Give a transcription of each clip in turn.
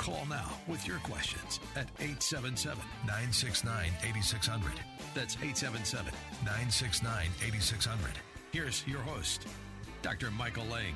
Call now with your questions at 877 969 8600. That's 877 969 8600. Here's your host, Dr. Michael Lang.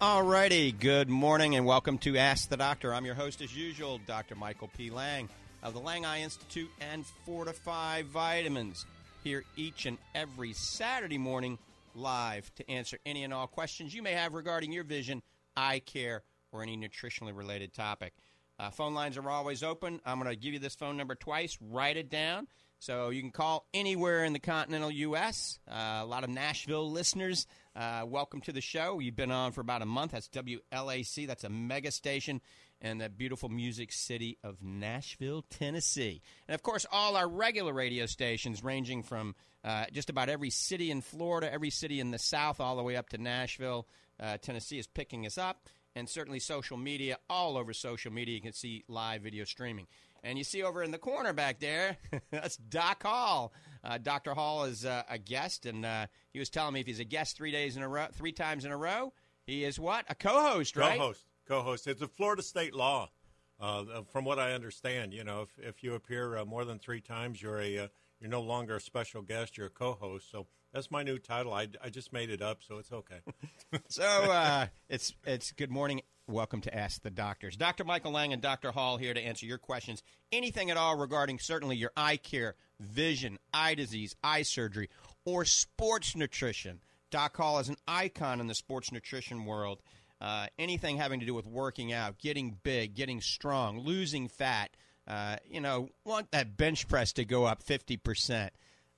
All righty. Good morning and welcome to Ask the Doctor. I'm your host, as usual, Dr. Michael P. Lang of the Lang Eye Institute and Fortifeye Vitamins. Here each and every Saturday morning live to answer any and all questions you may have regarding your vision, eye care, or any nutritionally related topic. Uh, phone lines are always open. I'm going to give you this phone number twice. Write it down. So you can call anywhere in the continental U.S. Uh, a lot of Nashville listeners, uh, welcome to the show. You've been on for about a month. That's WLAC. That's a mega station in the beautiful music city of Nashville, Tennessee. And of course, all our regular radio stations, ranging from uh, just about every city in Florida, every city in the South, all the way up to Nashville, uh, Tennessee, is picking us up. And certainly social media, all over social media, you can see live video streaming. And you see over in the corner back there, that's Doc Hall. Uh, Dr. Hall is uh, a guest, and uh, he was telling me if he's a guest three days in a row, three times in a row, he is what a co-host, right? Co-host, co-host. It's a Florida state law, uh, from what I understand. You know, if, if you appear uh, more than three times, you're a uh, you're no longer a special guest. You're a co-host. So that's my new title. I, I just made it up, so it's okay. so it's it's good morning welcome to Ask the Doctors. Dr. Michael Lang and Dr. Hall here to answer your questions. Anything at all regarding certainly your eye care, vision, eye disease, eye surgery, or sports nutrition. Doc Hall is an icon in the sports nutrition world. Uh, anything having to do with working out, getting big, getting strong, losing fat. Uh, you know, want that bench press to go up 50%.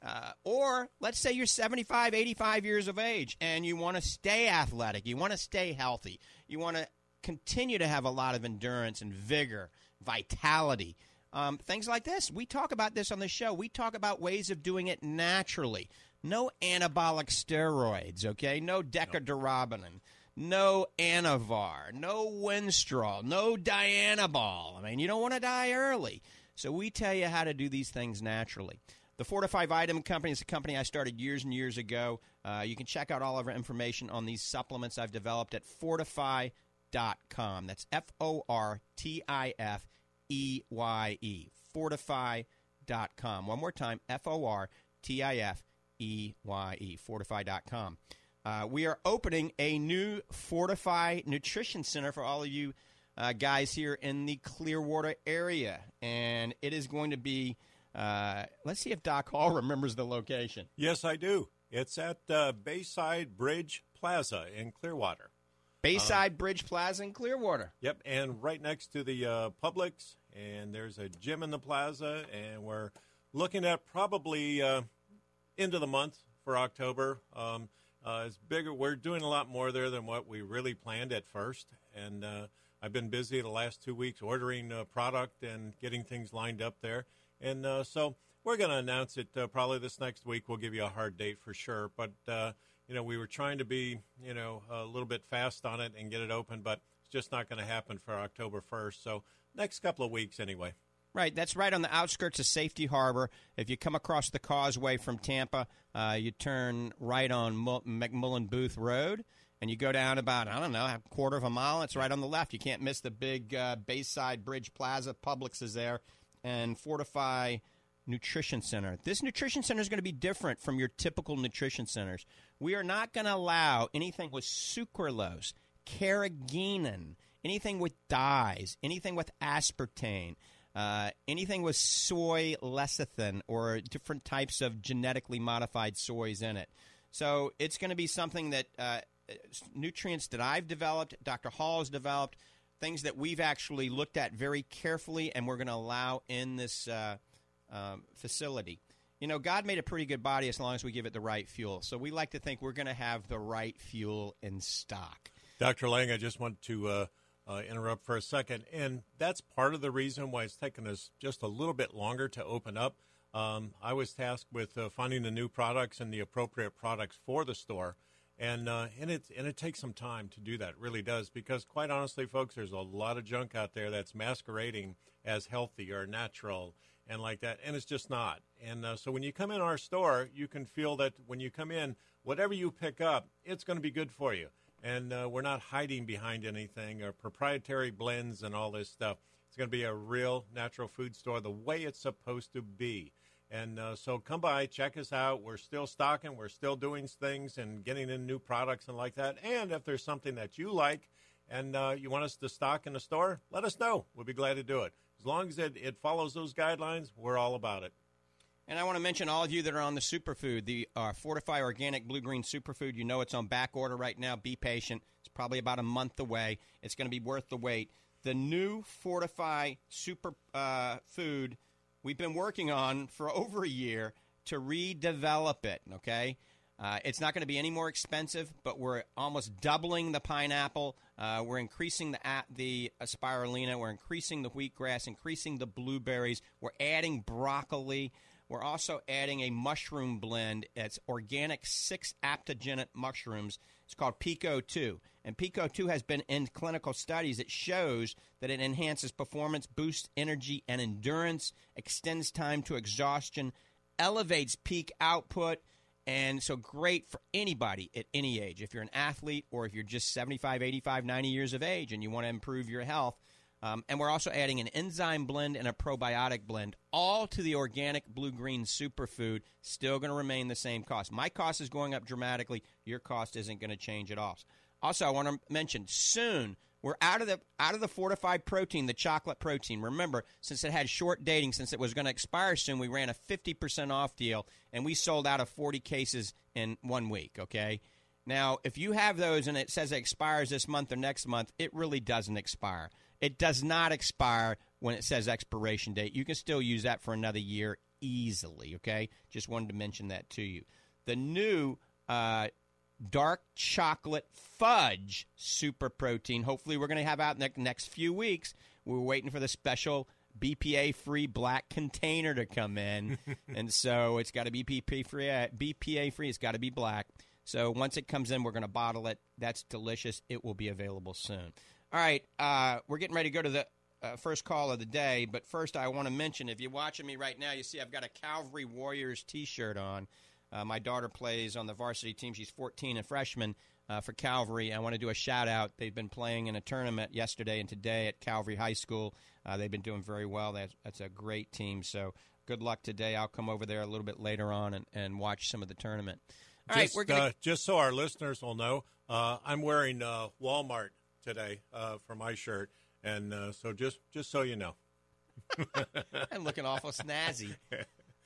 Uh, or let's say you're 75, 85 years of age and you want to stay athletic, you want to stay healthy, you want to continue to have a lot of endurance and vigor, vitality, um, things like this. We talk about this on the show. We talk about ways of doing it naturally. No anabolic steroids, okay? No Deca-Durabolin, no Anavar, no Winstrol, no Dianabol. I mean, you don't want to die early. So we tell you how to do these things naturally. The Fortifeye Vitamin Company is a company I started years and years ago. Uh, you can check out all of our information on these supplements I've developed at Fortifeye fortifeye.com. That's F O R T I F E Y E. Fortifeye.com. One more time F O R T I F E Y E. Fortifeye.com. Uh, we are opening a new Fortifeye Nutrition Center for all of you uh, guys here in the Clearwater area. And it is going to be, uh, let's see if Doc Hall remembers the location. Yes, I do. It's at uh, Bayside Bridge Plaza in Clearwater. Bayside uh, Bridge Plaza in Clearwater. Yep, and right next to the uh, Publix, and there's a gym in the plaza, and we're looking at probably uh, of the month for October. Um, uh, it's bigger. We're doing a lot more there than what we really planned at first, and uh, I've been busy the last two weeks ordering uh, product and getting things lined up there, and so we're going to announce it probably this next week. We'll give you a hard date for sure, but you know, we were trying to be, you know, a little bit fast on it and get it open, but it's just not going to happen for October 1st. So next couple of weeks anyway. Right, that's right on the outskirts of Safety Harbor. If you come across the causeway from Tampa, uh, you turn right on McMullen Booth Road, and you go down about I don't know a quarter of a mile. It's right on the left. You can't miss the big uh, Bayside Bridge Plaza. Publix is there, and Fortifeye Nutrition Center. This nutrition center is going to be different from your typical nutrition centers. We are not going to allow anything with sucralose, carrageenan, anything with dyes, anything with aspartame, uh, anything with soy lecithin or different types of genetically modified soys in it. So it's going to be something that uh, nutrients that I've developed, Dr. Hall has developed, things that we've actually looked at very carefully, and we're going to allow in this uh, um, facility. You know, God made a pretty good body as long as we give it the right fuel. So we like to think we're going to have the right fuel in stock. Dr. Lang, I just want to uh, uh, interrupt for a second. And that's part of the reason why it's taken us just a little bit longer to open up. Um, I was tasked with uh, finding the new products and the appropriate products for the store. And, uh, and, it, and it takes some time to do that, it really does. Because, quite honestly, folks, there's a lot of junk out there that's masquerading as healthy or natural and like that, and it's just not. And uh, so when you come in our store, you can feel that when you come in, whatever you pick up, it's going to be good for you. And uh, we're not hiding behind anything or proprietary blends and all this stuff. It's going to be a real natural food store the way it's supposed to be. And uh, so come by, check us out. We're still stocking, we're still doing things and getting in new products and like that. And if there's something that you like and uh, you want us to stock in the store, let us know. We'll be glad to do it as long as it, it follows those guidelines, we're all about it. And I want to mention all of you that are on the superfood, the uh, Fortifeye Organic Blue Green Superfood. You know it's on back order right now. Be patient. It's probably about a month away. It's going to be worth the wait. The new Fortifeye Super uh, we've been working on for over a year to redevelop it. Okay, uh, it's not going to be any more expensive, but we're almost doubling the pineapple. Uh, we're increasing the the spirulina. We're increasing the wheatgrass, increasing the blueberries. We're adding broccoli. We're also adding a mushroom blend. It's organic six adaptogenic mushrooms. It's called PeakO2. And PeakO2 has been in clinical studies. It shows that it enhances performance, boosts energy and endurance, extends time to exhaustion, elevates peak output, and so great for anybody at any age. If you're an athlete or if you're just 75, 85, 90 years of age and you want to improve your health. Um, and we're also adding an enzyme blend and a probiotic blend, all to the organic blue green superfood. Still going to remain the same cost. My cost is going up dramatically. Your cost isn't going to change at all. Also, I want to mention soon we're out of the out of the fortified protein, the chocolate protein. Remember, since it had short dating, since it was going to expire soon, we ran a 50% off deal and we sold out of 40 cases in one week, okay? Now, if you have those and it says it expires this month or next month, it really doesn't expire. It does not expire when it says expiration date. You can still use that for another year easily, okay? Just wanted to mention that to you. The new uh, dark chocolate fudge super protein. Hopefully, we're going to have out in the next few weeks. We're waiting for the special BPA free black container to come in, and so it's got to be BPA free. BPA free. It's got to be black. So once it comes in, we're going to bottle it. That's delicious. It will be available soon. All right, uh, we're getting ready to go to the uh, first call of the day. But first, I want to mention if you're watching me right now, you see I've got a Calvary Warriors T-shirt on. Uh, my daughter plays on the varsity team. She's 14, a freshman uh, for Calvary. I want to do a shout out. They've been playing in a tournament yesterday and today at Calvary High School. Uh, they've been doing very well. That's, that's a great team. So good luck today. I'll come over there a little bit later on and, and watch some of the tournament. All just, right, we're gonna... Uh, just so our listeners will know, uh, I'm wearing uh, Walmart today for my shirt, and so just just so you know. I'm looking awful snazzy.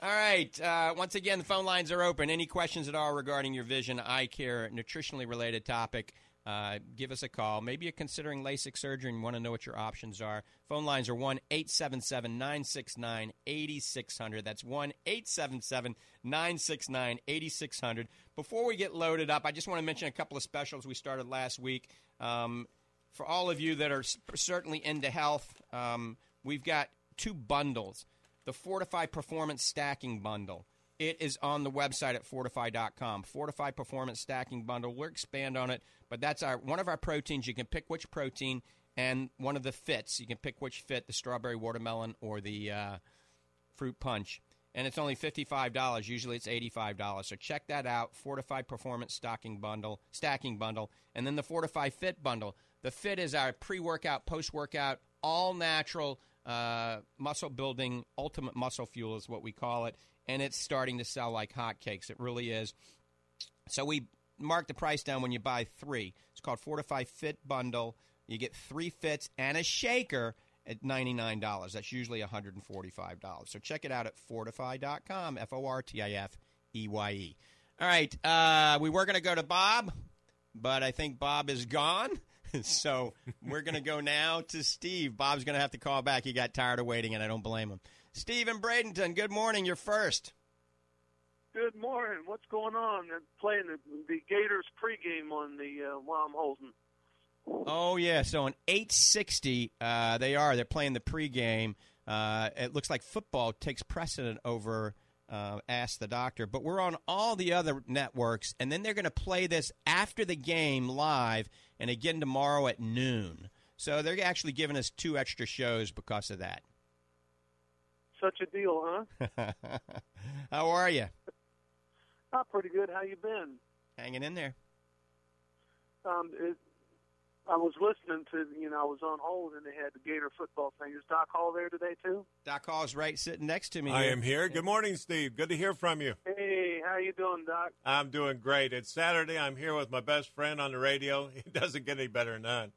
All right. Uh, once again, the phone lines are open. Any questions at all regarding your vision, eye care, nutritionally related topic, uh, give us a call. Maybe you're considering LASIK surgery and want to know what your options are. Phone lines are 1 877 969 8600. That's 1 877 969 8600. Before we get loaded up, I just want to mention a couple of specials we started last week. Um, for all of you that are certainly into health, um, we've got two bundles the Fortifeye Performance Stacking Bundle. It is on the website at fortifeye.com. Fortifeye Performance Stacking Bundle. We'll expand on it, but that's our one of our proteins. You can pick which protein and one of the fits. You can pick which fit, the strawberry watermelon or the uh, fruit punch. And it's only $55. Usually it's $85. So check that out. Fortifeye Performance Stacking Bundle, Stacking Bundle, and then the Fortifeye Fit Bundle. The Fit is our pre-workout, post-workout, all natural uh, muscle building, ultimate muscle fuel is what we call it, and it's starting to sell like hotcakes. It really is. So we mark the price down when you buy three. It's called Fortifeye Fit Bundle. You get three fits and a shaker at $99. That's usually $145. So check it out at fortifeye.com, F O R T I F E Y E. All right, uh, we were going to go to Bob, but I think Bob is gone. so we're going to go now to Steve. Bob's going to have to call back. He got tired of waiting, and I don't blame him. Steve in Bradenton, good morning. You're first. Good morning. What's going on? They're playing the, the Gators pregame on the uh, while I'm holding. Oh yeah, so on 860, uh, they are. They're playing the pregame. Uh, it looks like football takes precedent over uh, Ask the Doctor, but we're on all the other networks, and then they're going to play this after the game live, and again tomorrow at noon. So they're actually giving us two extra shows because of that. Such a deal, huh? How are you? Not pretty good. How you been? Hanging in there. Um, it, I was listening to, you know, I was on hold and they had the Gator football thing. Is Doc Hall there today too? Doc Hall's right sitting next to me. I am here. Good morning, Steve. Good to hear from you. Hey, how you doing, Doc? I'm doing great. It's Saturday. I'm here with my best friend on the radio. It doesn't get any better than that.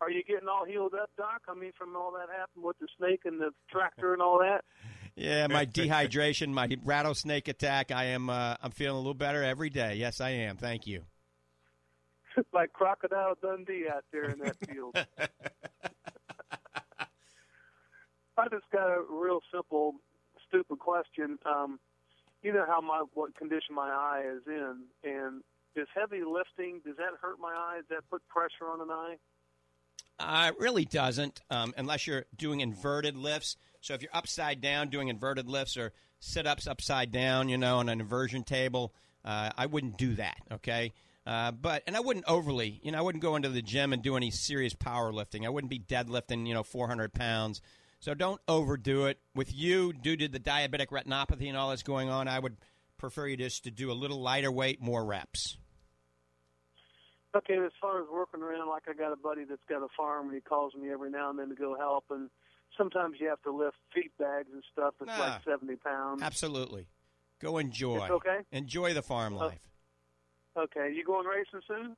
Are you getting all healed up, Doc? I mean, from all that happened with the snake and the tractor and all that. Yeah, my dehydration, my rattlesnake attack. I am. Uh, I'm feeling a little better every day. Yes, I am. Thank you. Like crocodile Dundee out there in that field. I just got a real simple, stupid question. Um, you know how my what condition my eye is in, and is heavy lifting does that hurt my eye? Does that put pressure on an eye? Uh, it really doesn't, um, unless you're doing inverted lifts. So if you're upside down doing inverted lifts or sit ups upside down, you know, on an inversion table, uh, I wouldn't do that. Okay. Uh, but and I wouldn't overly, you know, I wouldn't go into the gym and do any serious powerlifting. I wouldn't be deadlifting, you know, 400 pounds. So don't overdo it. With you, due to the diabetic retinopathy and all that's going on, I would prefer you just to do a little lighter weight, more reps. Okay, as far as working around, like I got a buddy that's got a farm, and he calls me every now and then to go help, and sometimes you have to lift feed bags and stuff. It's nah, like seventy pounds. Absolutely, go enjoy. It's okay. Enjoy the farm uh, life. Okay, you going racing soon?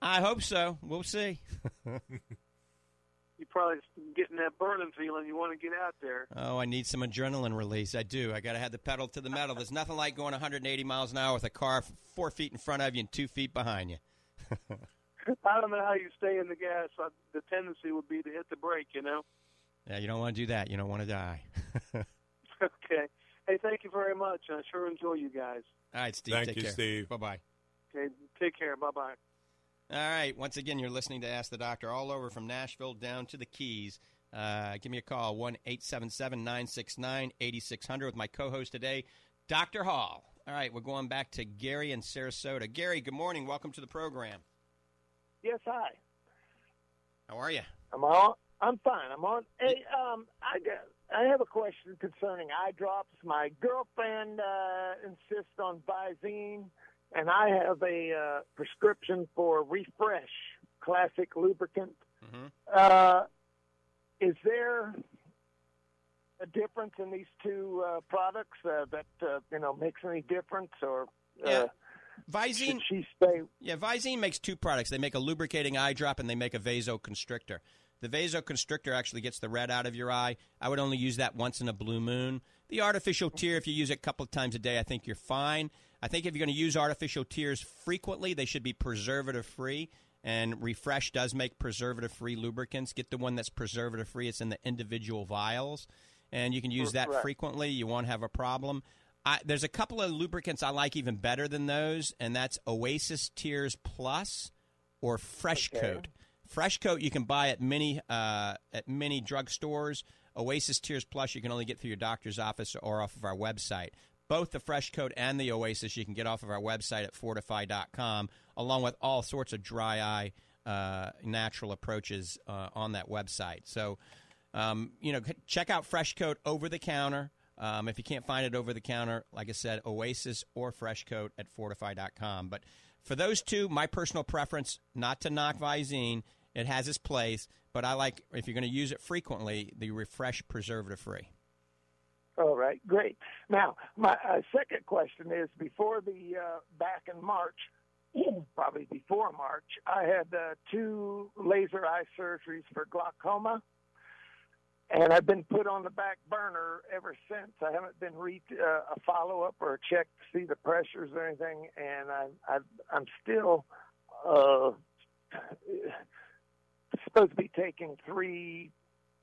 I hope so. We'll see. You're probably getting that burning feeling. You want to get out there. Oh, I need some adrenaline release. I do. I got to have the pedal to the metal. There's nothing like going 180 miles an hour with a car four feet in front of you and two feet behind you. I don't know how you stay in the gas. The tendency would be to hit the brake, you know. Yeah, you don't want to do that. You don't want to die. okay. Hey, thank you very much. I sure enjoy you guys. All right, Steve. Thank take you, care. Steve. Bye bye. Okay, take care. Bye bye. All right. Once again, you're listening to Ask the Doctor all over from Nashville down to the Keys. Uh, give me a call, 1 877 969 8600 with my co host today, Dr. Hall. All right, we're going back to Gary in Sarasota. Gary, good morning. Welcome to the program. Yes, hi. How are you? I'm on. I'm fine. I'm on. Hey, um, I got. I have a question concerning eye drops. My girlfriend uh, insists on Visine, and I have a uh, prescription for Refresh Classic Lubricant. Mm-hmm. Uh, is there a difference in these two uh, products uh, that uh, you know makes any difference, or uh, yeah. Visine? Yeah, Visine makes two products. They make a lubricating eye drop and they make a vasoconstrictor. The vasoconstrictor actually gets the red out of your eye. I would only use that once in a blue moon. The artificial tear, if you use it a couple of times a day, I think you're fine. I think if you're going to use artificial tears frequently, they should be preservative free. And Refresh does make preservative free lubricants. Get the one that's preservative free. It's in the individual vials and you can use that Correct. frequently. You won't have a problem. I, there's a couple of lubricants I like even better than those, and that's Oasis Tears Plus or Fresh okay. Coat. FreshKote you can buy at many uh, at many drugstores. Oasis Tears Plus you can only get through your doctor's office or off of our website. Both the FreshKote and the Oasis you can get off of our website at fortifeye.com along with all sorts of dry eye uh, natural approaches uh, on that website. So um, you know, check out FreshKote over the counter. Um, if you can't find it over the counter, like I said, Oasis or FreshKote at fortifeye.com But for those two, my personal preference, not to knock Visine, it has its place, but I like, if you're going to use it frequently, the Refresh Preservative Free. All right, great. Now, my uh, second question is before the uh, back in March, probably before March, I had uh, two laser eye surgeries for glaucoma, and I've been put on the back burner ever since. I haven't been re- uh, a follow up or a check to see the pressures or anything, and I, I, I'm still uh, supposed to be taking three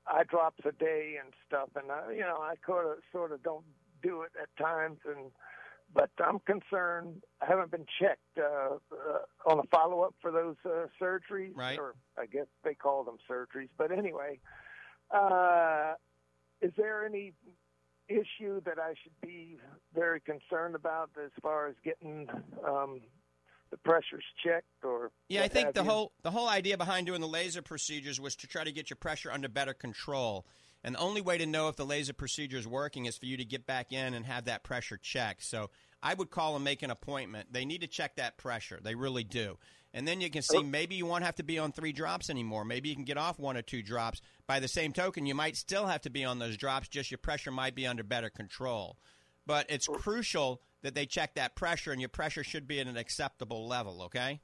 eye drops a day and stuff, and I, you know I sort of sort of don't do it at times, and but I'm concerned. I haven't been checked uh, uh, on a follow up for those uh, surgeries, Right. or I guess they call them surgeries. But anyway, uh, is there any issue that I should be very concerned about as far as getting um, the pressures checked or Yeah, I think the you? whole the whole idea behind doing the laser procedures was to try to get your pressure under better control. And the only way to know if the laser procedure is working is for you to get back in and have that pressure checked. So I would call and make an appointment. They need to check that pressure. They really do. And then you can see oh. maybe you won't have to be on three drops anymore. Maybe you can get off one or two drops. By the same token, you might still have to be on those drops, just your pressure might be under better control. But it's oh. crucial that they check that pressure, and your pressure should be at an acceptable level, okay?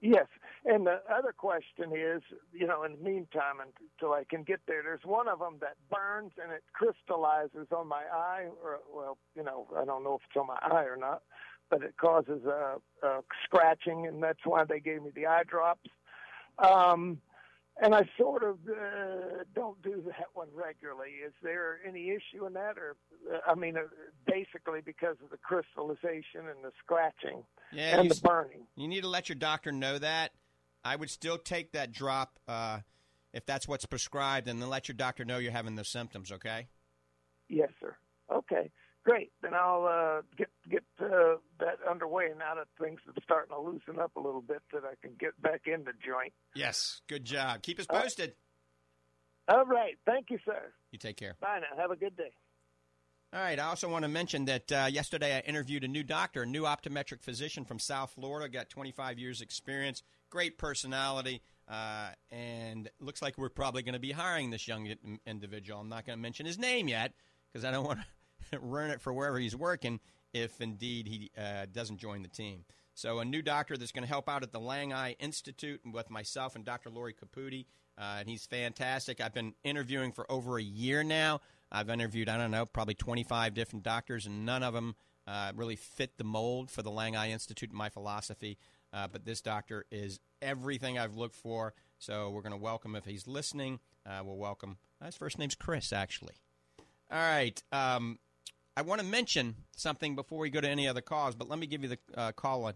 Yes, and the other question is, you know, in the meantime, until I can get there, there's one of them that burns and it crystallizes on my eye, or well, you know, I don't know if it's on my eye or not, but it causes a, a scratching, and that's why they gave me the eye drops. Um, and I sort of uh, don't do that one regularly. Is there any issue in that, or uh, I mean, uh, basically because of the crystallization and the scratching Yeah, and the burning? You need to let your doctor know that. I would still take that drop uh, if that's what's prescribed, and then let your doctor know you're having those symptoms. Okay? Yes, sir. Okay, great. Then I'll uh, get get uh, that underway now that things are starting to loosen up a little bit, that I can get back in the joint. Yes. Good job. Keep us posted. All right. Thank you, sir. You take care. Bye now. Have a good day. All right. I also want to mention that uh, yesterday I interviewed a new doctor, a new optometric physician from South Florida, got 25 years experience, great personality, uh, and looks like we're probably going to be hiring this young individual. I'm not going to mention his name yet because I don't want to ruin it for wherever he's working if indeed he uh, doesn't join the team. So a new doctor that's going to help out at the Lang Eye Institute with myself and Dr. Lori Caputi. Uh, and he's fantastic. I've been interviewing for over a year now. I've interviewed, I don't know, probably 25 different doctors, and none of them uh, really fit the mold for the Lang Eye Institute and my philosophy. Uh, but this doctor is everything I've looked for. So we're going to welcome, if he's listening, uh, we'll welcome. uh, His first name's Chris, actually. All right. Um, I want to mention something before we go to any other calls, but let me give you the uh, call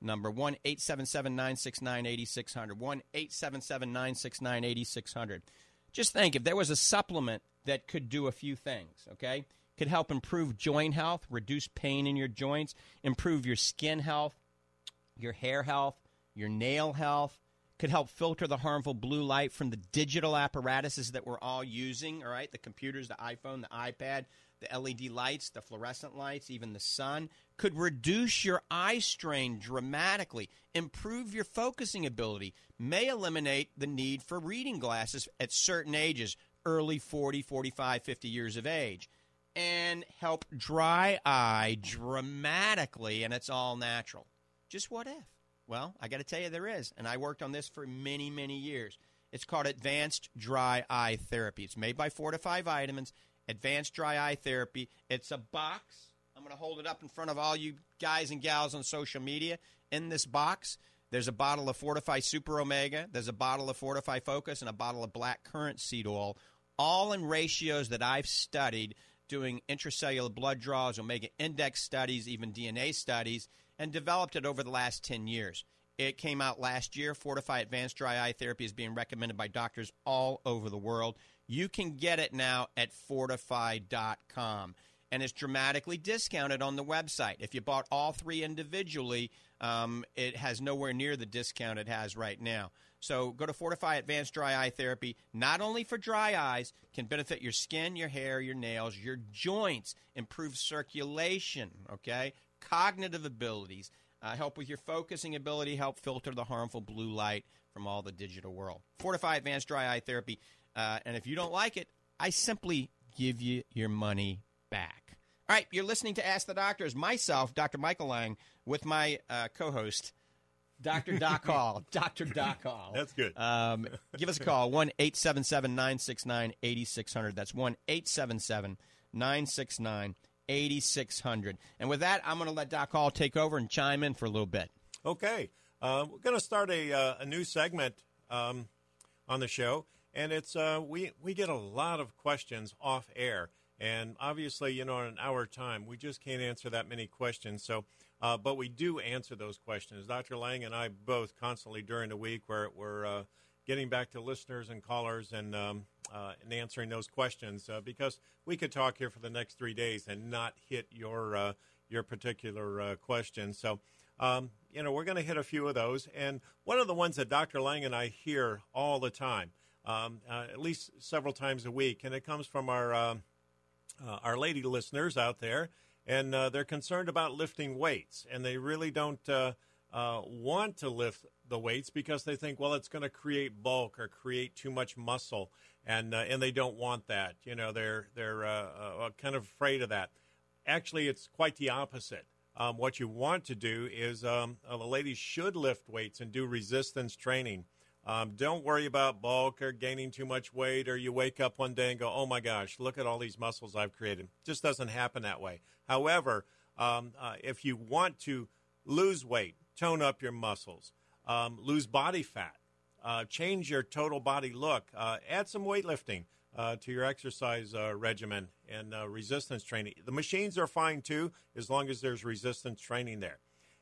number 1 877 969 8600. 1 877 969 8600. Just think if there was a supplement that could do a few things, okay? Could help improve joint health, reduce pain in your joints, improve your skin health, your hair health, your nail health, could help filter the harmful blue light from the digital apparatuses that we're all using, all right? The computers, the iPhone, the iPad, the LED lights, the fluorescent lights, even the sun, could reduce your eye strain dramatically, improve your focusing ability, may eliminate the need for reading glasses at certain ages, early 40, 45, 50 years of age, and help dry eye dramatically, and it's all natural. Just what if? Well, I got to tell you, there is. And I worked on this for many, many years. It's called Advanced Dry Eye Therapy. It's made by Fortifeye Vitamins. Advanced Dry Eye Therapy. It's a box. I'm going to hold it up in front of all you guys and gals on social media. In this box, there's a bottle of Fortifeye Super Omega, there's a bottle of Fortifeye Focus, and a bottle of Black Currant Seed Oil, all in ratios that I've studied doing intracellular blood draws, omega index studies, even DNA studies, and developed it over the last 10 years. It came out last year. Fortifeye Advanced Dry Eye Therapy is being recommended by doctors all over the world. You can get it now at fortifeye.com. And it's dramatically discounted on the website. If you bought all three individually, um, it has nowhere near the discount it has right now. So go to Fortifeye Advanced Dry Eye Therapy, not only for dry eyes, can benefit your skin, your hair, your nails, your joints, improve circulation, okay? Cognitive abilities, uh, help with your focusing ability, help filter the harmful blue light from all the digital world. Fortifeye Advanced Dry Eye Therapy. Uh, and if you don't like it, I simply give you your money back. All right, you're listening to Ask the Doctors. Myself, Dr. Michael Lang, with my uh, co host, Dr. Doc Hall. Dr. Doc Hall. That's good. Um, give us a call, 1 877 969 8600. That's 1 877 969 8600. And with that, I'm going to let Doc Hall take over and chime in for a little bit. Okay. Uh, we're going to start a, uh, a new segment um, on the show, and it's uh, we, we get a lot of questions off air. And obviously, you know, in an hour time, we just can't answer that many questions. So, uh, but we do answer those questions. Dr. Lang and I both constantly during the week, we're, we're uh, getting back to listeners and callers and um, uh, and answering those questions uh, because we could talk here for the next three days and not hit your uh, your particular question. So. Um, you know, we're going to hit a few of those. And one of the ones that Dr. Lang and I hear all the time, um, at least several times a week, and it comes from our um, uh, our lady listeners out there, and uh, they're concerned about lifting weights, and they really don't uh, uh want to lift the weights because they think, well, it's going to create bulk or create too much muscle, and uh, and they don't want that. You know, they're they're uh, kind of afraid of that. Actually, it's quite the opposite. Um, what you want to do is um, the ladies should lift weights and do resistance training. Um, don't worry about bulk or gaining too much weight, or you wake up one day and go, oh my gosh, look at all these muscles I've created. It just doesn't happen that way. However, um, uh, if you want to lose weight, tone up your muscles, um, lose body fat, uh, change your total body look, uh, add some weightlifting. Uh, to your exercise uh, regimen and uh, resistance training. The machines are fine too, as long as there's resistance training there.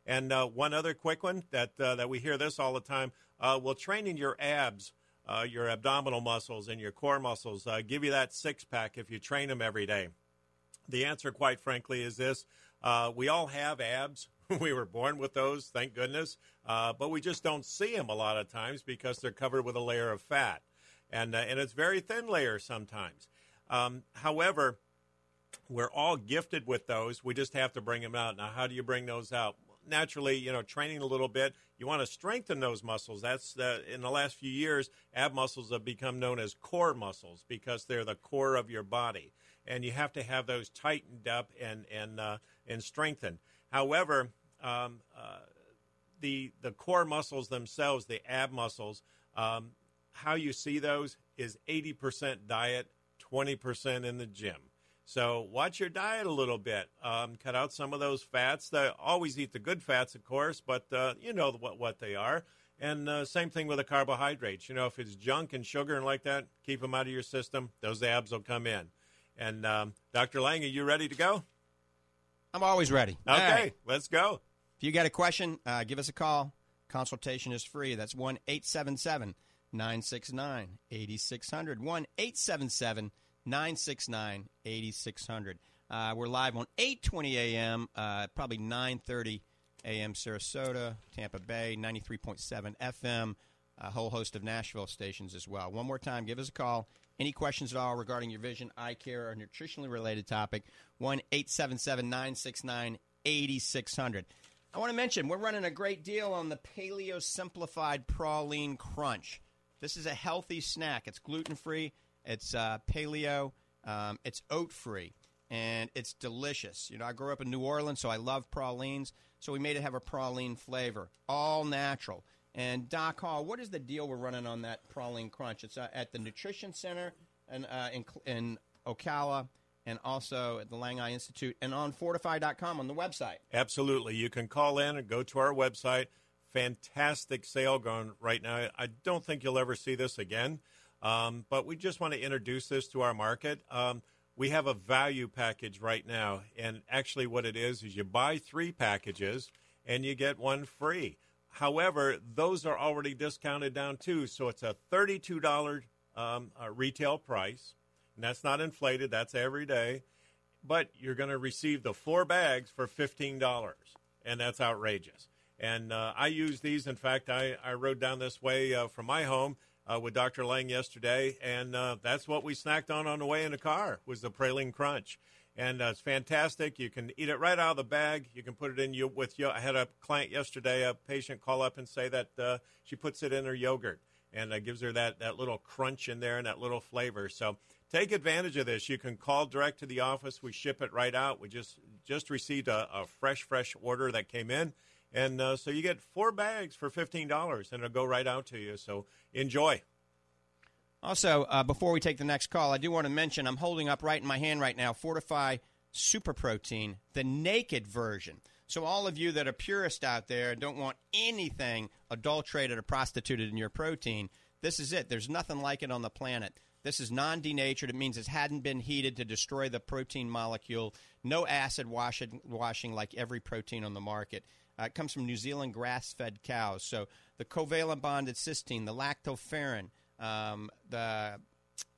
And uh, one other quick one that uh, that we hear this all the time: uh, will training your abs, uh, your abdominal muscles, and your core muscles uh, give you that six pack if you train them every day? The answer, quite frankly, is this: uh, we all have abs. we were born with those, thank goodness, but we just don't see them a lot of times because they're covered with a layer of fat, and and it's very thin layer sometimes. Um, however, we're all gifted with those. We just have to bring them out. Now, how do you bring those out? Naturally, you know, training a little bit, you want to strengthen those muscles. That's the, in the last few years, ab muscles have become known as core muscles because they're the core of your body, and you have to have those tightened up and and uh, and strengthened. However, um, uh, the the core muscles themselves, the ab muscles, um, how you see those is eighty percent diet, twenty percent in the gym. So watch your diet a little bit. Um, cut out some of those fats. They always eat the good fats, of course, but uh, you know what what they are. And uh, same thing with the carbohydrates. You know, if it's junk and sugar and like that, keep them out of your system. Those abs will come in. And um, Dr. Lang, are you ready to go? I'm always ready. Okay, right. let's go. If you got a question, uh, give us a call. Consultation is free. That's 1 877 969 8600. 1 877 969 8600. Uh, we're live on 8:20 a.m. Uh, probably 9:30 a.m. Sarasota, Tampa Bay, 93.7 FM, a whole host of Nashville stations as well. One more time, give us a call. Any questions at all regarding your vision, eye care, or nutritionally related topic? 1 877 969 8600. I want to mention we're running a great deal on the Paleo Simplified Praline Crunch. This is a healthy snack. It's gluten free it's uh, paleo. Um, it's oat free, and it's delicious. You know, I grew up in New Orleans, so I love pralines. So we made it have a praline flavor, all natural. And Doc Hall, what is the deal we're running on that praline crunch? It's uh, at the Nutrition Center and uh, in, in Ocala and also at the Lang Eye Institute and on fortifeye.com on the website. Absolutely. You can call in and go to our website. Fantastic sale going right now. I don't think you'll ever see this again. Um, but we just want to introduce this to our market. Um, we have a value package right now, and actually, what it is is you buy three packages and you get one free. However, those are already discounted down too, so it's a thirty-two dollar um, uh, retail price, and that's not inflated. That's every day, but you're going to receive the four bags for fifteen dollars, and that's outrageous. And uh, I use these. In fact, I, I rode down this way uh, from my home uh, with Dr. Lang yesterday, and uh, that's what we snacked on on the way in the car was the praline crunch, and uh, it's fantastic. You can eat it right out of the bag. You can put it in you with you. I had a client yesterday, a patient, call up and say that uh, she puts it in her yogurt and uh, gives her that that little crunch in there and that little flavor. So take advantage of this. You can call direct to the office. We ship it right out. We just just received a, a fresh fresh order that came in And uh, so you get four bags for $15 and it'll go right out to you. So enjoy. Also, uh, before we take the next call, I do want to mention I'm holding up right in my hand right now Fortifeye Super Protein, the naked version. So, all of you that are purists out there and don't want anything adulterated or prostituted in your protein, this is it. There's nothing like it on the planet. This is non denatured. It means it hadn't been heated to destroy the protein molecule. No acid washing, washing like every protein on the market. Uh, it comes from New Zealand grass fed cows. So, the covalent bonded cysteine, the lactoferrin, um, the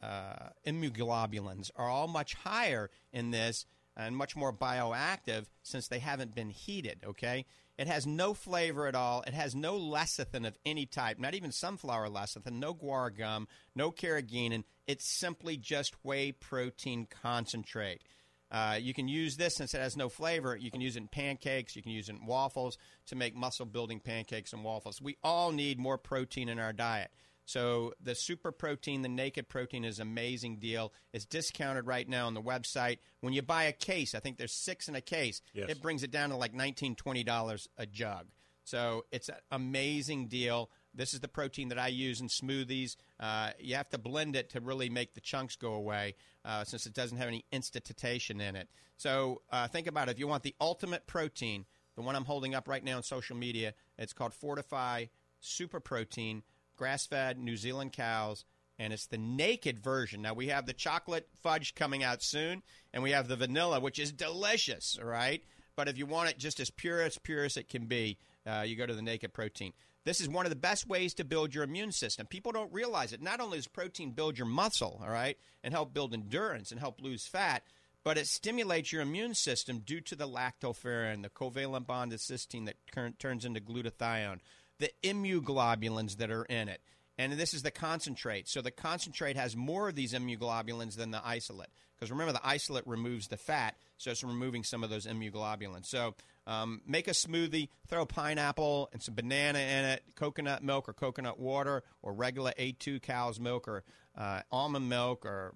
uh, immunoglobulins are all much higher in this and much more bioactive since they haven't been heated, okay? It has no flavor at all. It has no lecithin of any type, not even sunflower lecithin, no guar gum, no carrageenan. It's simply just whey protein concentrate. Uh, you can use this since it has no flavor. You can use it in pancakes. You can use it in waffles to make muscle building pancakes and waffles. We all need more protein in our diet. So the super protein, the naked protein is an amazing deal. It's discounted right now on the website. When you buy a case, I think there's six in a case. Yes. It brings it down to like $19, $20 a jug. So it's an amazing deal. This is the protein that I use in smoothies. Uh, you have to blend it to really make the chunks go away uh, since it doesn't have any institution in it. So uh, think about it. If you want the ultimate protein, the one I'm holding up right now on social media, it's called Fortifeye Super Protein grass fed New Zealand cows, and it's the naked version. Now, we have the chocolate fudge coming out soon, and we have the vanilla, which is delicious, right? But if you want it just as pure as pure as it can be, uh, you go to the naked protein. This is one of the best ways to build your immune system. People don't realize it. Not only does protein build your muscle, all right, and help build endurance and help lose fat, but it stimulates your immune system due to the lactoferrin, the covalent bonded cysteine that turns into glutathione, the immunoglobulins that are in it. And this is the concentrate. So the concentrate has more of these immunoglobulins than the isolate. Because remember, the isolate removes the fat, so it's removing some of those immunoglobulins. So um, make a smoothie, throw pineapple and some banana in it, coconut milk or coconut water, or regular A2 cow's milk or uh, almond milk or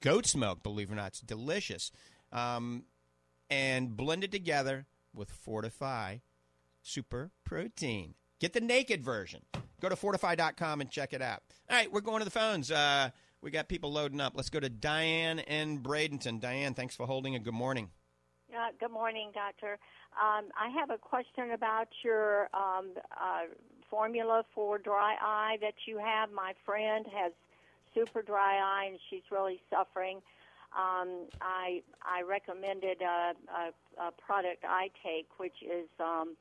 goat's milk, believe it or not. It's delicious. Um, and blend it together with Fortifeye Super Protein. Get the naked version. Go to fortifeye.com and check it out. All right, we're going to the phones. Uh, we got people loading up. Let's go to Diane in Bradenton. Diane, thanks for holding and good morning. Uh, good morning, Doctor. Um, I have a question about your um, uh, formula for dry eye that you have. My friend has super dry eye and she's really suffering. Um, I I recommended a, a, a, product I take, which is um,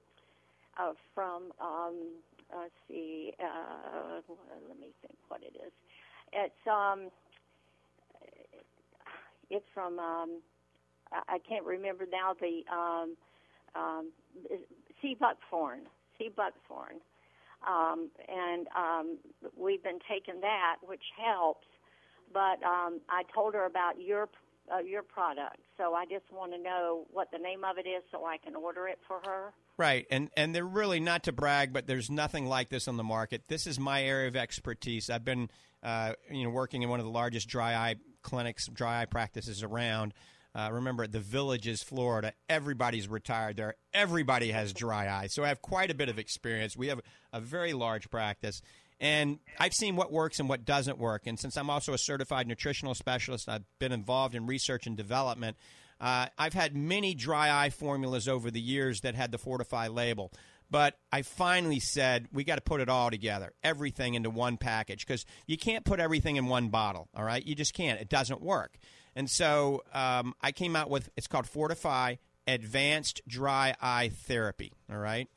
uh, from um, let's see, uh, let me think what it is. It's um, it's from um, I can't remember now the um, um, sea buckthorn, sea buckthorn, um, and um, we've been taking that, which helps. But um, I told her about your uh, your product, so I just want to know what the name of it is, so I can order it for her. Right, and and they're really not to brag, but there's nothing like this on the market. This is my area of expertise. I've been, uh, you know, working in one of the largest dry eye clinics, dry eye practices around. Uh, remember, the Villages, Florida, everybody's retired there. Everybody has dry eye, so I have quite a bit of experience. We have a very large practice, and I've seen what works and what doesn't work. And since I'm also a certified nutritional specialist, I've been involved in research and development. Uh, I've had many dry eye formulas over the years that had the Fortifeye label. But I finally said we got to put it all together, everything into one package, because you can't put everything in one bottle. All right, you just can't. It doesn't work. And so um, I came out with it's called Fortifeye Advanced Dry Eye Therapy. All right,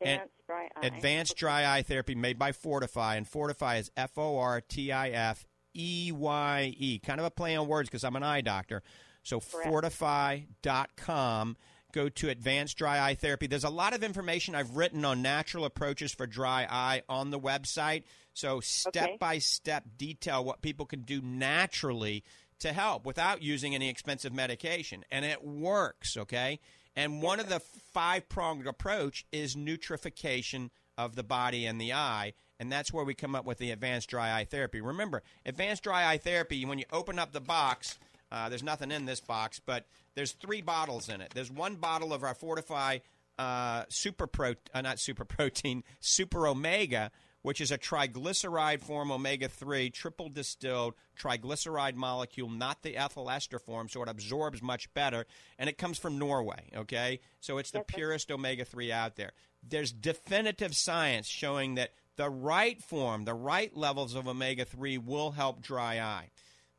advanced dry eye. Advanced dry eye therapy made by Fortifeye, and Fortifeye is F O R T I F E Y E. Kind of a play on words because I'm an eye doctor. So Correct. fortifeye.com. Go to advanced dry eye therapy. There's a lot of information I've written on natural approaches for dry eye on the website. So step by step detail what people can do naturally to help without using any expensive medication. And it works, okay? And one of the five pronged approach is nutrification of the body and the eye. And that's where we come up with the advanced dry eye therapy. Remember, advanced dry eye therapy, when you open up the box, uh, there's nothing in this box, but there's three bottles in it. There's one bottle of our Fortifeye uh, super pro, uh, not super protein, super omega, which is a triglyceride form omega 3, triple distilled triglyceride molecule, not the ethyl ester form, so it absorbs much better. And it comes from Norway, okay? So it's the purest omega 3 out there. There's definitive science showing that the right form, the right levels of omega 3 will help dry eye.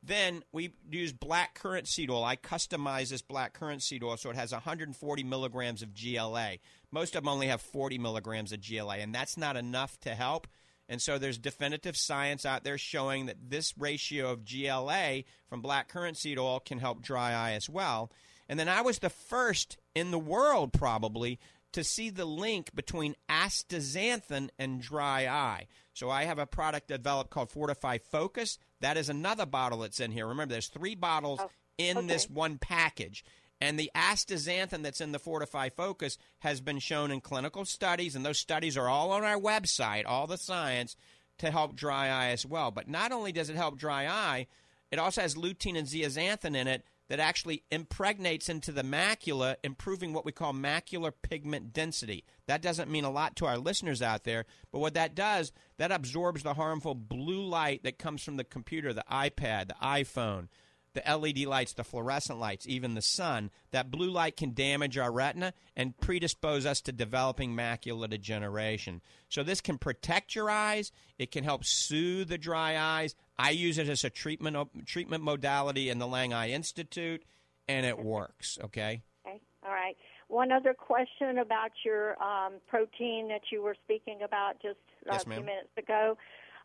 Then we use black currant seed oil. I customize this black currant seed oil so it has 140 milligrams of GLA. Most of them only have 40 milligrams of GLA, and that's not enough to help. And so there's definitive science out there showing that this ratio of GLA from black currant seed oil can help dry eye as well. And then I was the first in the world, probably, to see the link between astaxanthin and dry eye. So I have a product developed called Fortifeye Focus. That is another bottle that's in here. Remember, there's three bottles Oh, in okay. this one package. And the astaxanthin that's in the Fortifeye Focus has been shown in clinical studies, and those studies are all on our website, all the science, to help dry eye as well. But not only does it help dry eye, it also has lutein and zeaxanthin in it that actually impregnates into the macula, improving what we call macular pigment density. That doesn't mean a lot to our listeners out there, but what that does, that absorbs the harmful blue light that comes from the computer, the iPad, the iPhone, the LED lights, the fluorescent lights, even the sun. That blue light can damage our retina and predispose us to developing macular degeneration. So this can protect your eyes. It can help soothe the dry eyes. I use it as a treatment treatment modality in the Lang Eye Institute, and it works. Okay. Okay. All right. One other question about your um, protein that you were speaking about just uh, Yes, a few minutes ago.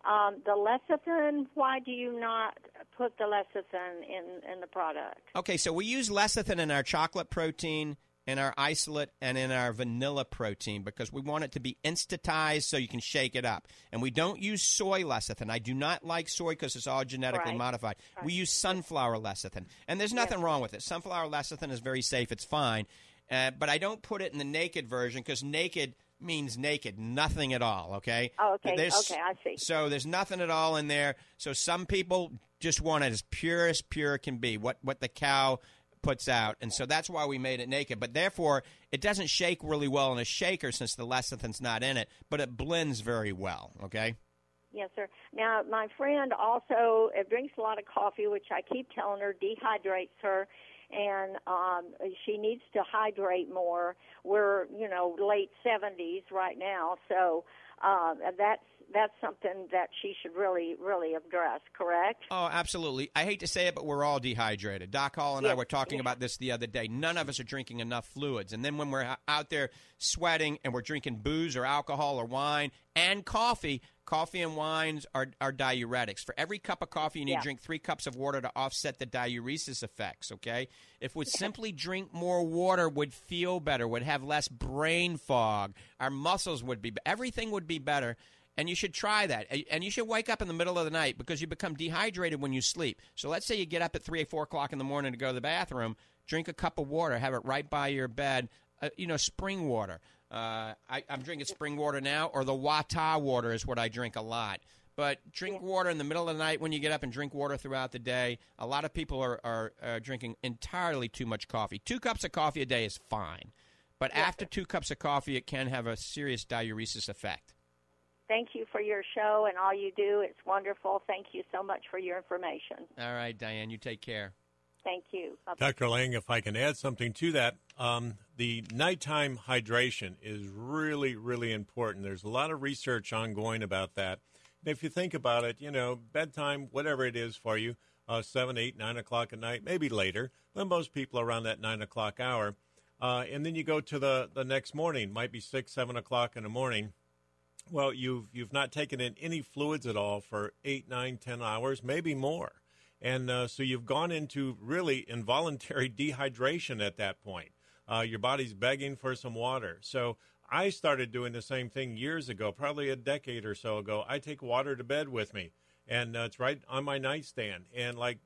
Um, the lecithin, why do you not put the lecithin in, in the product? Okay, so we use lecithin in our chocolate protein, in our isolate, and in our vanilla protein because we want it to be instantized so you can shake it up. And we don't use soy lecithin. I do not like soy because it's all genetically Right. modified. We use sunflower lecithin. And there's nothing wrong with it. Sunflower lecithin is very safe, it's fine. Uh, but I don't put it in the naked version because naked means naked, nothing at all, okay? Oh, okay. There's- Okay, I see. so there's nothing at all in there. So some people just want it as pure as pure can be, what what the cow puts out, and so that's why we made it naked. But therefore, it doesn't shake really well in a shaker since the lecithin's not in it, but it blends very well. Okay. Yes, sir. Now, my friend also drinks a lot of coffee, which I keep telling her dehydrates her, and um, she needs to hydrate more. We're, you know, late 70s right now, so um, that's that's something that she should really, really address. Correct? Oh, absolutely. I hate to say it, but we're all dehydrated. Doc Hall and I were talking yeah. about this the other day. None of us are drinking enough fluids. And then when we're out there sweating and we're drinking booze or alcohol or wine and coffee, coffee and wines are, are diuretics. For every cup of coffee, you need Yeah. to drink three cups of water to offset the diuresis effects, okay? If we simply drink more water, would feel better, would have less brain fog, our muscles would be, everything would be better. And you should try that. And you should wake up in the middle of the night because you become dehydrated when you sleep. So let's say you get up at 3 or 4 o'clock in the morning to go to the bathroom, drink a cup of water, have it right by your bed, uh, you know, spring water. Uh, I, I'm drinking spring water now, or the Wata water is what I drink a lot. But drink water in the middle of the night when you get up and drink water throughout the day. A lot of people are, are uh, drinking entirely too much coffee. Two cups of coffee a day is fine. But after two cups of coffee, it can have a serious diuresis effect. Thank you for your show and all you do. It's wonderful. Thank you so much for your information. All right, Diane, you take care. Thank you. Bye-bye. Dr. Lang, if I can add something to that, um, the nighttime hydration is really, really important. There's a lot of research ongoing about that. And if you think about it, you know, bedtime, whatever it is for you, uh, 7, 8, 9 o'clock at night, maybe later, but most people around that 9 o'clock hour. Uh, and then you go to the, the next morning, might be 6, 7 o'clock in the morning. Well, you've you've not taken in any fluids at all for eight, nine, ten hours, maybe more, and uh, so you've gone into really involuntary dehydration at that point. Uh, your body's begging for some water. So I started doing the same thing years ago, probably a decade or so ago. I take water to bed with me, and uh, it's right on my nightstand. And like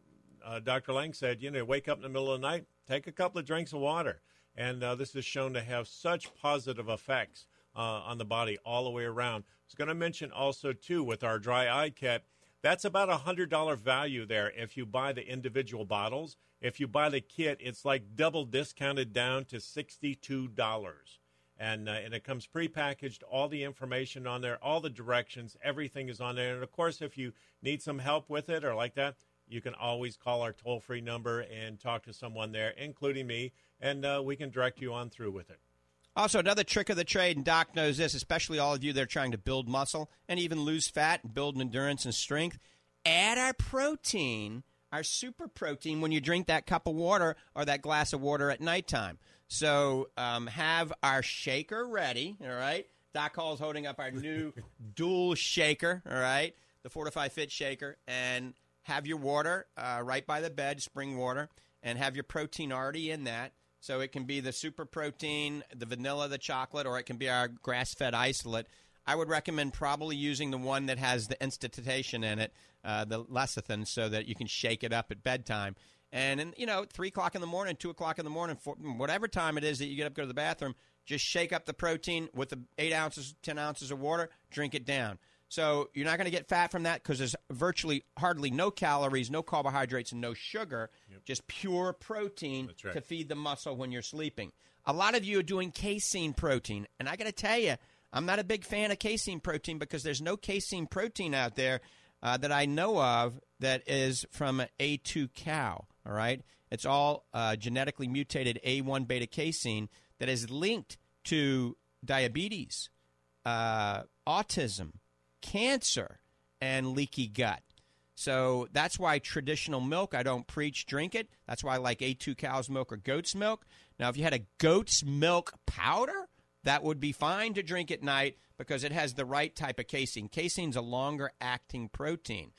uh, Dr. Lang said, you know, wake up in the middle of the night, take a couple of drinks of water, and uh, this is shown to have such positive effects uh, on the body all the way around. I was going to mention also too with our dry eye kit, that's about a hundred dollar value there if you buy the individual bottles. If you buy the kit, it's like double discounted down to sixty two dollars. And, uh, and it comes prepackaged, all the information on there, all the directions, everything is on there. And of course, if you need some help with it or like that, you can always call our toll free number and talk to someone there, including me, and uh, we can direct you on through with it. Also, another trick of the trade, and Doc knows this, especially all of you that are trying to build muscle and even lose fat and build endurance and strength. Add our protein, our super protein, when you drink that cup of water or that glass of water at nighttime. So um, have our shaker ready, all right? Doc Hall's holding up our new dual shaker, all right? The Fortifeye Fit shaker. And have your water uh, right by the bed, spring water, and have your protein already in that. So it can be the super protein, the vanilla, the chocolate, or it can be our grass fed isolate. I would recommend probably using the one that has the institution in it, uh, the lecithin, so that you can shake it up at bedtime. And, in, you know, 3 o'clock in the morning, 2 o'clock in the morning, four, whatever time it is that you get up, go to the bathroom, just shake up the protein with the 8 ounces, 10 ounces of water, drink it down. So you're not going to get fat from that because there's virtually hardly no calories, no carbohydrates, and no sugar. Yep. Just pure protein right. to feed the muscle when you're sleeping. A lot of you are doing casein protein, and I got to tell you, I'm not a big fan of casein protein because there's no casein protein out there uh, that I know of that is from A2 cow. All right, it's all uh, genetically mutated A1 beta casein that is linked to diabetes, uh, autism, cancer, and leaky gut. So that's why traditional milk, I don't preach drink it. That's why I like A2 cow's milk or goat's milk. Now, if you had a goat's milk powder, that would be fine to drink at night because it has the right type of casein. Casein's a longer acting protein.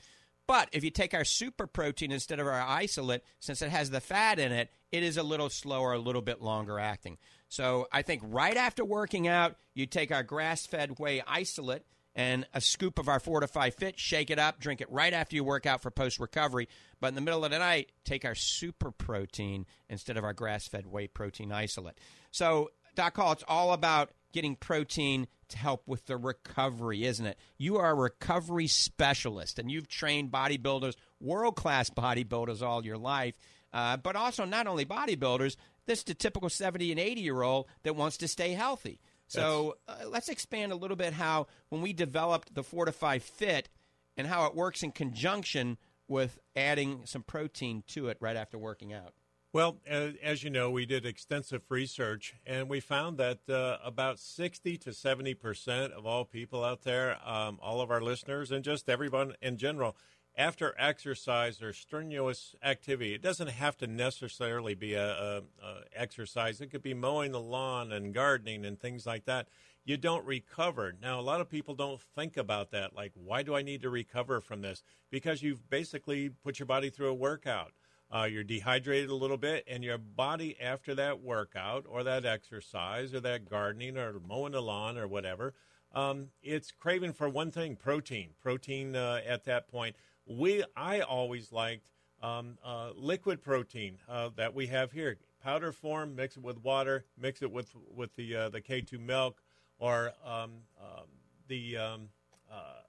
But if you take our super protein instead of our isolate, since it has the fat in it, it is a little slower, a little bit longer acting. So I think right after working out, you take our grass fed whey isolate and a scoop of our Fortifeye Fit, shake it up, drink it right after you work out for post recovery. But in the middle of the night, take our super protein instead of our grass fed whey protein isolate. So, Doc Hall, it's all about getting protein to help with the recovery, isn't it? You are a recovery specialist, and you've trained bodybuilders, world class bodybuilders, all your life. Uh, but also, not only bodybuilders, this is the typical 70 and 80 year old that wants to stay healthy. So uh, let's expand a little bit how, when we developed the Fortifeye Fit and how it works in conjunction with adding some protein to it right after working out. Well, as you know, we did extensive research, and we found that uh, about 60 to 70 percent of all people out there, um, all of our listeners, and just everyone in general, after exercise or strenuous activity, it doesn't have to necessarily be a, a, a, exercise. It could be mowing the lawn and gardening and things like that. You don't recover. Now, a lot of people don't think about that. Like, why do I need to recover from this? Because you've basically put your body through a workout. Uh, you're dehydrated a little bit, and your body after that workout or that exercise or that gardening or mowing the lawn or whatever, um, it's craving for one thing: protein. Protein uh, at that point. We I always liked um, uh, liquid protein uh, that we have here, powder form. Mix it with water. Mix it with with the uh, the K2 milk or um, um the um, uh,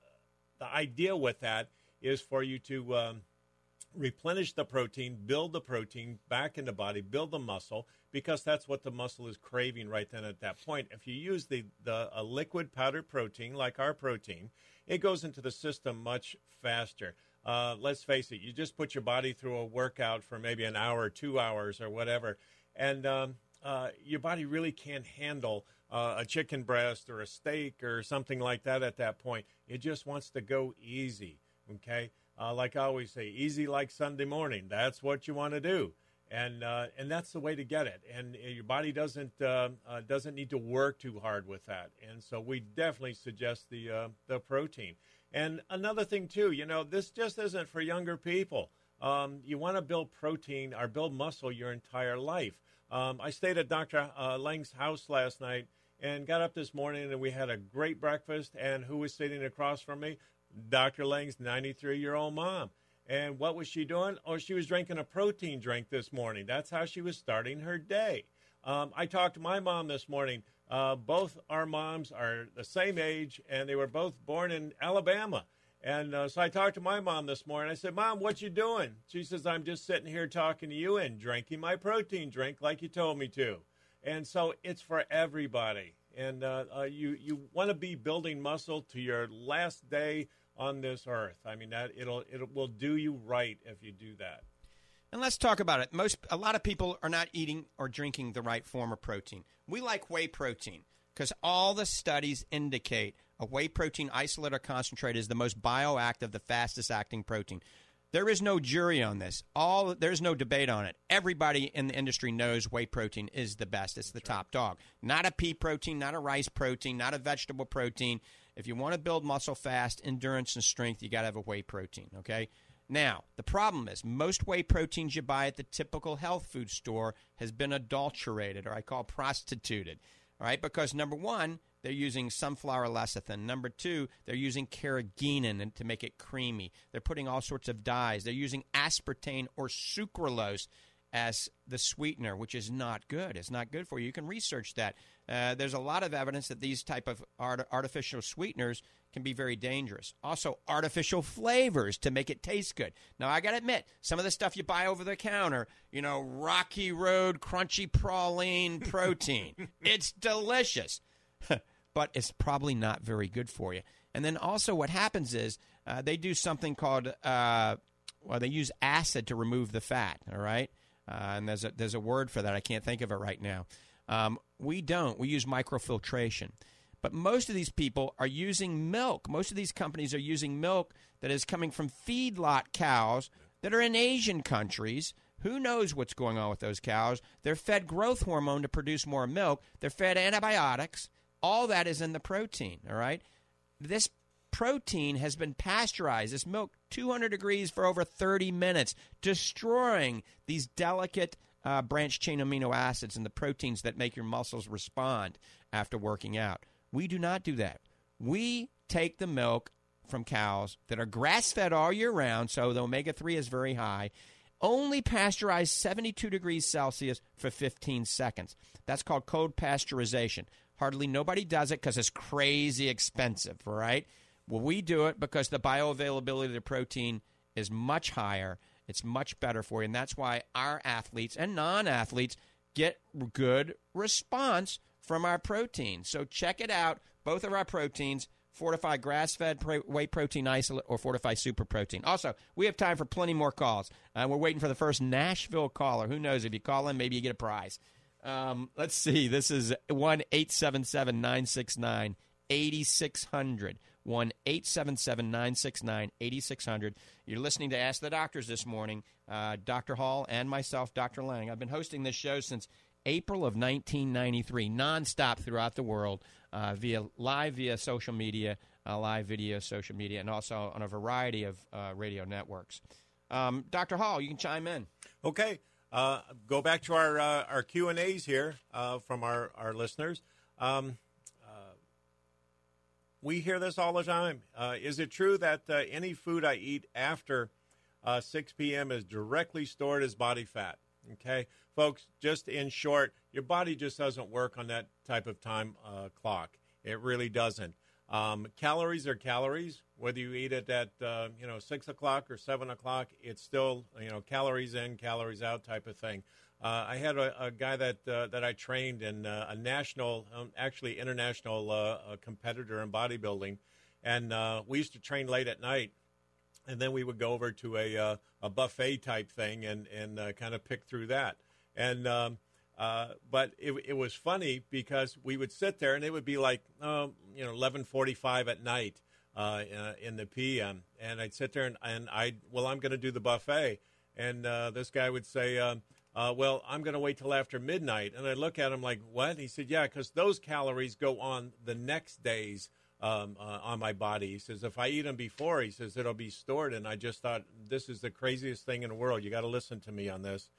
the idea with that is for you to um, replenish the protein, build the protein back in the body, build the muscle, because that's what the muscle is craving right then at that point. If you use the, the a liquid powdered protein like our protein, it goes into the system much faster. Uh, let's face it, you just put your body through a workout for maybe an hour, two hours, or whatever, and um, uh, your body really can't handle uh, a chicken breast or a steak or something like that at that point. It just wants to go easy. Okay, uh, like I always say, easy like Sunday morning. That's what you want to do, and uh, and that's the way to get it. And your body doesn't uh, uh, doesn't need to work too hard with that. And so we definitely suggest the uh, the protein. And another thing too, you know, this just isn't for younger people. Um, you want to build protein or build muscle your entire life. Um, I stayed at Dr. Uh, Lang's house last night and got up this morning and we had a great breakfast. And who was sitting across from me? Dr. Lang's 93 year old mom. And what was she doing? Oh, she was drinking a protein drink this morning. That's how she was starting her day. Um, I talked to my mom this morning. Uh, both our moms are the same age, and they were both born in Alabama. And uh, so I talked to my mom this morning. I said, "Mom, what you doing?" She says, "I'm just sitting here talking to you and drinking my protein drink like you told me to." And so it's for everybody. And uh, uh, you you want to be building muscle to your last day on this earth. I mean that it'll it will do you right if you do that. And let's talk about it. Most a lot of people are not eating or drinking the right form of protein. We like whey protein because all the studies indicate a whey protein isolate or concentrate is the most bioactive, the fastest acting protein. There is no jury on this. All there's no debate on it. Everybody in the industry knows whey protein is the best. It's the top dog. Not a pea protein, not a rice protein, not a vegetable protein. If you want to build muscle fast, endurance and strength, you got to have a whey protein, okay? Now, the problem is most whey proteins you buy at the typical health food store has been adulterated or I call prostituted. All right, because number one, they're using sunflower lecithin. Number two, they're using carrageenan to make it creamy. They're putting all sorts of dyes. They're using aspartame or sucralose as the sweetener, which is not good. It's not good for you. You can research that. Uh, there's a lot of evidence that these type of art- artificial sweeteners can be very dangerous. Also, artificial flavors to make it taste good. Now, I got to admit, some of the stuff you buy over the counter, you know, Rocky Road crunchy praline protein, it's delicious, but it's probably not very good for you. And then also, what happens is uh, they do something called, uh, well, they use acid to remove the fat. All right, and there's a there's a word for that. I can't think of it right now. Um, we don't. We use microfiltration. But most of these people are using milk. Most of these companies are using milk that is coming from feedlot cows that are in Asian countries. Who knows what's going on with those cows? They're fed growth hormone to produce more milk. They're fed antibiotics. All that is in the protein, all right? This protein has been pasteurized, this milk, 200 degrees for over 30 minutes, destroying these delicate uh, branch chain amino acids and the proteins that make your muscles respond after working out. We do not do that. We take the milk from cows that are grass fed all year round, so the omega 3 is very high, only pasteurized 72 degrees Celsius for 15 seconds. That's called cold pasteurization. Hardly nobody does it because it's crazy expensive, right? Well, we do it because the bioavailability of the protein is much higher. It's much better for you. And that's why our athletes and non athletes get good response from our protein. So check it out. Both of our proteins Fortifeye grass fed whey protein isolate or Fortifeye super protein. Also, we have time for plenty more calls. Uh, we're waiting for the first Nashville caller. Who knows? If you call in, maybe you get a prize. Um, let's see. This is 1 877 969 8600. 1 877 969 8600. You're listening to Ask the Doctors this morning. Uh, Dr. Hall and myself, Dr. Lang. I've been hosting this show since April of 1993, nonstop throughout the world, uh, via live via social media, uh, live video, social media, and also on a variety of uh, radio networks. Um, Dr. Hall, you can chime in. Okay, uh, go back to our uh, our Q and A's here uh, from our our listeners. Um, we hear this all the time. is it true that any food I eat after 6 p.m. is directly stored as body fat? Okay, folks, just in short, your body just doesn't work on that type of time uh, clock. It really doesn't. Um, calories are calories. Whether you eat it at uh, you know six o'clock or seven o'clock, it's still you know calories in, calories out type of thing. Uh, I had a, a guy that uh, that I trained in uh, a national, um, actually international uh, competitor in bodybuilding, and uh, we used to train late at night and then we would go over to a uh, a buffet type thing and and uh, kind of pick through that. And um, uh, but it, it was funny because we would sit there and it would be like um, you know eleven forty five at night uh, in the PM, and I'd sit there and, and I well I'm going to do the buffet, and uh, this guy would say. Uh, well, I'm going to wait till after midnight. And I look at him like, what? He said, yeah, because those calories go on the next day's um, uh, on my body. He says, if I eat them before, he says, it'll be stored. And I just thought, this is the craziest thing in the world. You got to listen to me on this.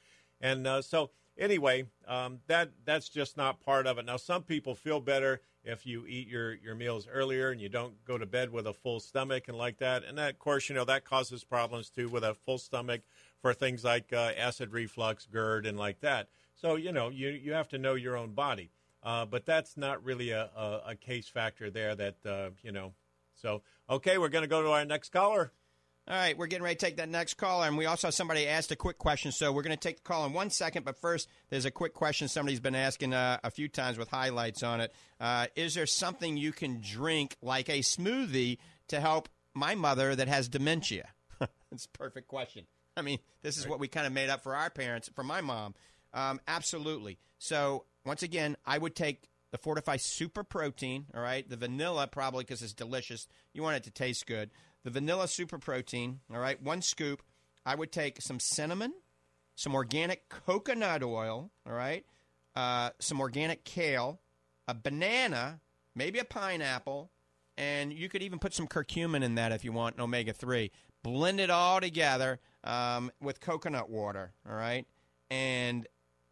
And uh, so, anyway, um, that that's just not part of it. Now, some people feel better if you eat your, your meals earlier and you don't go to bed with a full stomach and like that. And that, of course, you know, that causes problems too with a full stomach for things like uh, acid reflux, GERD, and like that. So, you know, you, you have to know your own body. Uh, but that's not really a, a, a case factor there that, uh, you know. So, okay, we're going to go to our next caller. All right, we're getting ready to take that next caller, and we also somebody asked a quick question, so we're going to take the call in one second. But first, there's a quick question somebody's been asking uh, a few times with highlights on it. Uh, is there something you can drink like a smoothie to help my mother that has dementia? It's a perfect question. I mean, this is what we kind of made up for our parents, for my mom. Um, absolutely. So once again, I would take the Fortifeye Super Protein. All right, the vanilla probably because it's delicious. You want it to taste good. The vanilla Super Protein. All right, one scoop. I would take some cinnamon, some organic coconut oil. All right, uh, some organic kale, a banana, maybe a pineapple, and you could even put some curcumin in that if you want an omega three. Blend it all together um, with coconut water. All right, and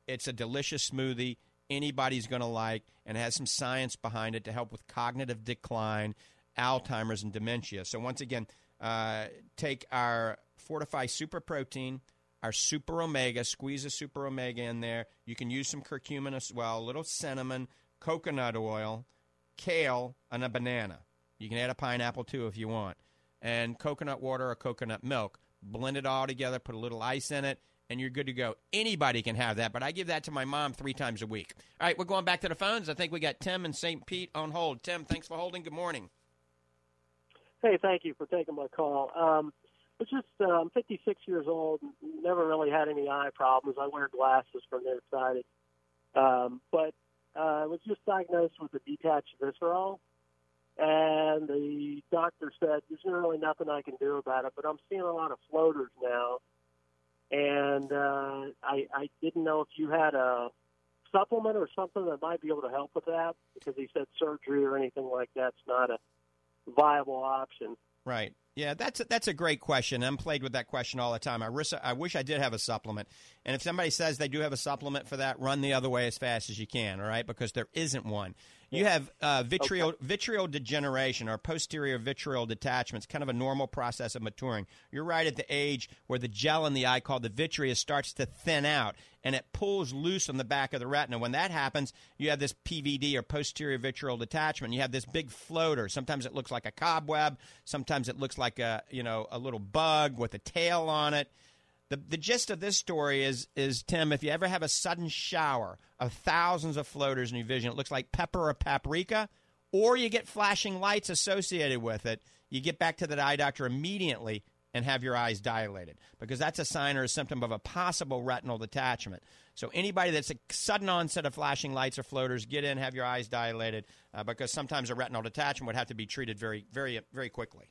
it's a delicious smoothie anybody's going to like and has some science behind it to help with cognitive decline, Alzheimer's, and dementia. So, once again, uh, take our Fortifeye Super Protein, our Super Omega, squeeze a Super Omega in there. You can use some curcumin as well, a little cinnamon, coconut oil, kale, and a banana. You can add a pineapple too if you want. And coconut water or coconut milk. Blend it all together, put a little ice in it, and you're good to go. Anybody can have that, but I give that to my mom three times a week. All right, we're going back to the phones. I think we got Tim and St. Pete on hold. Tim, thanks for holding. Good morning. Hey, thank you for taking my call. Um, it's just uh, I'm 56 years old. Never really had any eye problems. I wear glasses from nearsighted, um, but uh, I was just diagnosed with a detached visceral, and the doctor said there's really nothing I can do about it. But I'm seeing a lot of floaters now, and uh, I, I didn't know if you had a supplement or something that might be able to help with that because he said surgery or anything like that's not a viable option. Right. Yeah, that's a, that's a great question. I'm played with that question all the time. I, wish, I wish I did have a supplement. And if somebody says they do have a supplement for that, run the other way as fast as you can, all right? Because there isn't one. You have uh, okay. vitreal degeneration or posterior vitreal detachment. It's kind of a normal process of maturing. You're right at the age where the gel in the eye called the vitreous starts to thin out and it pulls loose on the back of the retina. When that happens, you have this PVD or posterior vitreal detachment. You have this big floater. Sometimes it looks like a cobweb. Sometimes it looks like a you know a little bug with a tail on it. The, the gist of this story is is Tim, if you ever have a sudden shower of thousands of floaters in your vision, it looks like pepper or paprika, or you get flashing lights associated with it, you get back to the eye doctor immediately and have your eyes dilated because that's a sign or a symptom of a possible retinal detachment. So anybody that's a sudden onset of flashing lights or floaters, get in, have your eyes dilated uh, because sometimes a retinal detachment would have to be treated very, very, very quickly.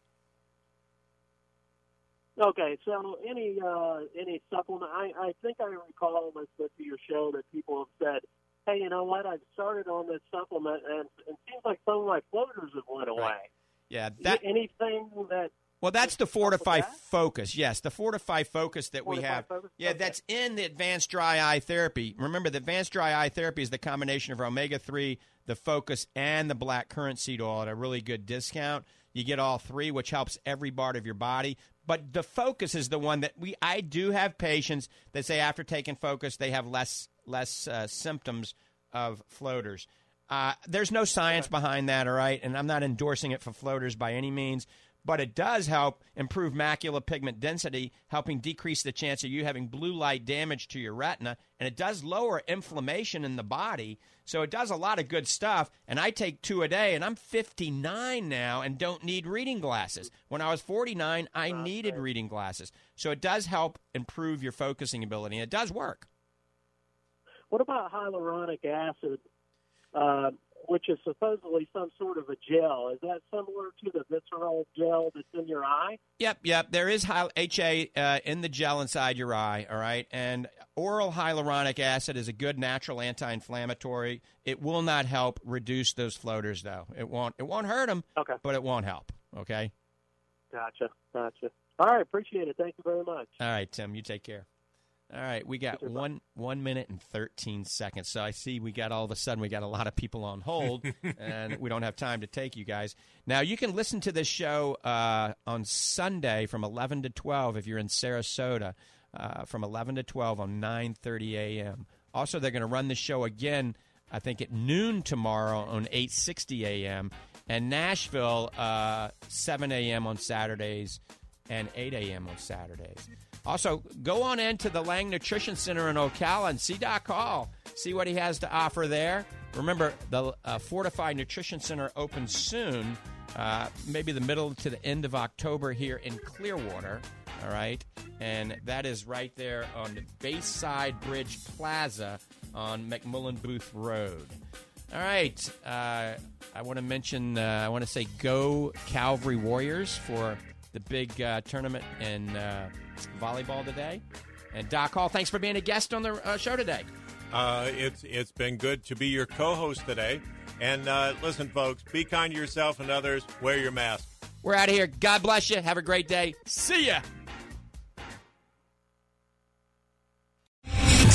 Okay, so any uh, any supplement? I, I think I recall listening to your show that people have said, "Hey, you know what? I've started on this supplement, and it seems like some of my floaters have went away." Right. Yeah, that anything that. Well, that's the Fortifeye Focus. Yes, the Fortifeye Focus that Fortifeye we have. Focus? Yeah, Okay. that's in the advanced dry eye therapy. Remember, the advanced dry eye therapy is the combination of omega 3, the Focus, and the black currant seed oil at a really good discount. You get all three, which helps every part of your body. But the Focus is the one that we. I do have patients that say after taking Focus, they have less less uh, symptoms of floaters. Uh, there's no science behind that, all right, and I'm not endorsing it for floaters by any means but it does help improve macular pigment density, helping decrease the chance of you having blue light damage to your retina. And it does lower inflammation in the body. So it does a lot of good stuff. And I take two a day, and I'm 59 now and don't need reading glasses. When I was 49, I needed reading glasses. So it does help improve your focusing ability, and it does work. What about hyaluronic acid, uh, which is supposedly some sort of a gel? Is that similar to the visceral gel that's in your eye? Yep, yep. There is hy- HA uh, in the gel inside your eye, all right? And oral hyaluronic acid is a good natural anti-inflammatory. It will not help reduce those floaters, though. It won't. It won't hurt them, okay. but it won't help. Okay. Gotcha, gotcha. All right, appreciate it. Thank you very much. All right, Tim. You take care. All right, we got one one minute and thirteen seconds. So I see we got all of a sudden we got a lot of people on hold, and we don't have time to take you guys. Now you can listen to this show uh, on Sunday from eleven to twelve if you're in Sarasota, uh, from eleven to twelve on nine thirty a.m. Also, they're going to run the show again, I think at noon tomorrow on eight sixty a.m. and Nashville uh, seven a.m. on Saturdays and 8 a.m. on Saturdays. Also, go on into the Lang Nutrition Center in Ocala and see Doc Hall. See what he has to offer there. Remember, the uh, Fortified Nutrition Center opens soon, uh, maybe the middle to the end of October here in Clearwater. All right. And that is right there on the Bayside Bridge Plaza on McMullen Booth Road. All right. Uh, I want to mention, uh, I want to say go Calvary Warriors for the big uh, tournament uh, volleyball today. And Doc Hall, thanks for being a guest on the uh, show today. Uh, it's it's been good to be your co-host today. And uh, listen, folks, be kind to yourself and others. Wear your mask. We're out of here. God bless you. Have a great day. See ya.